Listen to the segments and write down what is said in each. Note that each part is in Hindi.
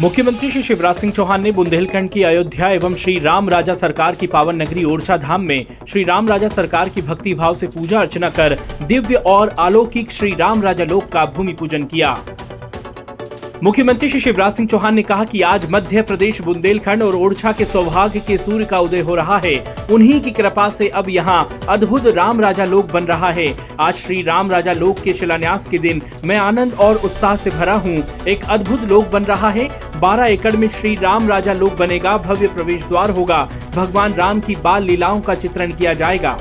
मुख्यमंत्री श्री शिवराज सिंह चौहान ने बुंदेलखंड की अयोध्या एवं श्री राम राजा सरकार की पावन नगरी ओरछा धाम में श्री राम राजा सरकार की भक्ति भाव से पूजा अर्चना कर दिव्य और अलौकिक श्री राम राजा लोक का भूमि पूजन किया। मुख्यमंत्री श्री शिवराज सिंह चौहान ने कहा कि आज मध्य प्रदेश, बुंदेलखंड और ओरछा के सौभाग्य के सूर्य का उदय हो रहा है। उन्हीं की कृपा से अब यहाँ अद्भुत राम राजा लोक बन रहा है। आज श्री राम राजा लोक के शिलान्यास के दिन मैं आनंद और उत्साह से भरा हूँ। एक अद्भुत लोक बन रहा है। 12 एकड़ में श्री राम राजा लोक बनेगा। भव्य प्रवेश द्वार होगा। भगवान राम की बाल लीलाओं का चित्रण किया जाएगा।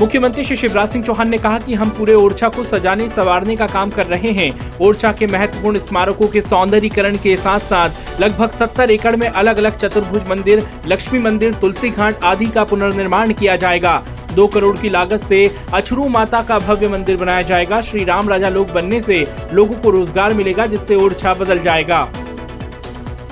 मुख्यमंत्री श्री शिवराज सिंह चौहान ने कहा कि हम पूरे ओरछा को सजाने, संवारने का काम कर रहे हैं। ओरछा के महत्वपूर्ण स्मारकों के सौंदर्यीकरण के साथ साथ लगभग 70 एकड़ में अलग अलग चतुर्भुज मंदिर, लक्ष्मी मंदिर, तुलसी घाट आदि का पुनर्निर्माण किया जाएगा। दो करोड़ की लागत से अछरू माता का भव्य मंदिर बनाया जाएगा। श्री राम राजा लोग बनने से लोगों को रोज़गार मिलेगा, जिससे ओरछा बदल जाएगा।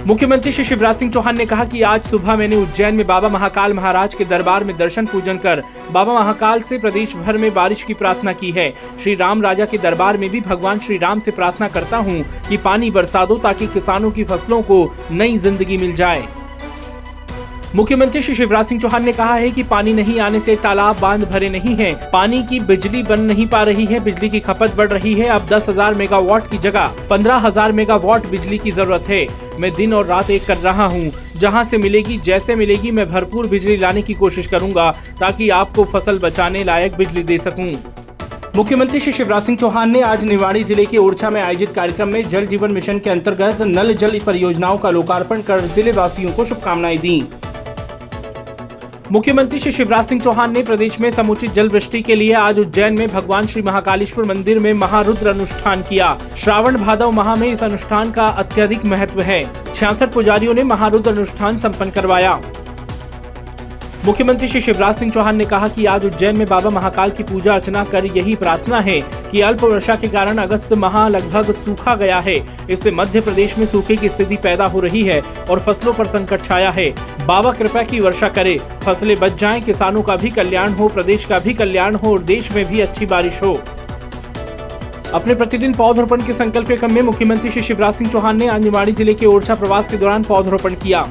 मुख्यमंत्री श्री शिवराज सिंह चौहान ने कहा कि आज सुबह मैंने उज्जैन में बाबा महाकाल महाराज के दरबार में दर्शन पूजन कर बाबा महाकाल से प्रदेश भर में बारिश की प्रार्थना की है। श्री राम राजा के दरबार में भी भगवान श्री राम से प्रार्थना करता हूँ कि पानी बरसा दो ताकि किसानों की फ़सलों को नई ज़िंदगी मिल जाए। मुख्यमंत्री श्री शिवराज सिंह चौहान ने कहा है कि पानी नहीं आने से तालाब बाँध भरे नहीं हैं, पानी की बिजली बन नहीं पा रही है बिजली की खपत बढ़ रही है। अब दस हज़ार मेगावाट की जगह पंद्रह हज़ार मेगावाट बिजली की ज़रूरत है। मैं दिन और रात एक कर रहा हूँ। जहाँ से मिलेगी जैसे मिलेगी मैं भरपूर बिजली लाने की कोशिश करूँगा ताकि आपको फ़सल बचाने लायक बिजली दे सकूँ। मुख्यमंत्री श्री शिवराज सिंह चौहान ने आज निवाड़ी ज़िले के ओरछा में आयोजित कार्यक्रम में जल जीवन मिशन के अंतर्गत नल जल परियोजनाओं का लोकार्पण कर ज़िले वासियों को शुभकामनाएँ दी। मुख्यमंत्री श्री शिवराज सिंह चौहान ने प्रदेश में समुचित जल वृष्टि के लिए आज उज्जैन में भगवान श्री महाकालेश्वर मंदिर में महारुद्र अनुष्ठान किया। श्रावण भादव माह में इस अनुष्ठान का अत्यधिक महत्व है। छियासठ पुजारियों ने महारुद्र अनुष्ठान सम्पन्न करवाया। मुख्यमंत्री श्री शिवराज सिंह चौहान ने कहा कि आज उज्जैन में बाबा महाकाल की पूजा अर्चना कर यही प्रार्थना है कि अल्प वर्षा के कारण अगस्त माह लगभग सूखा गया है। इससे मध्य प्रदेश में सूखे की स्थिति पैदा हो रही है और फ़सलों पर संकट छाया है। बाबा कृपा की वर्षा करे। फ़सलें बच जाएँ, किसानों का भी कल्याण हो, प्रदेश का भी कल्याण हो और देश में भी अच्छी बारिश हो। अपने प्रतिदिन पौधरोपण के संकल्प के क्रम में मुख्यमंत्री श्री शिवराज सिंह चौहान ने आज निवाड़ी ज़िले के ओरछा प्रवास के दौरान पौधरोपण किया।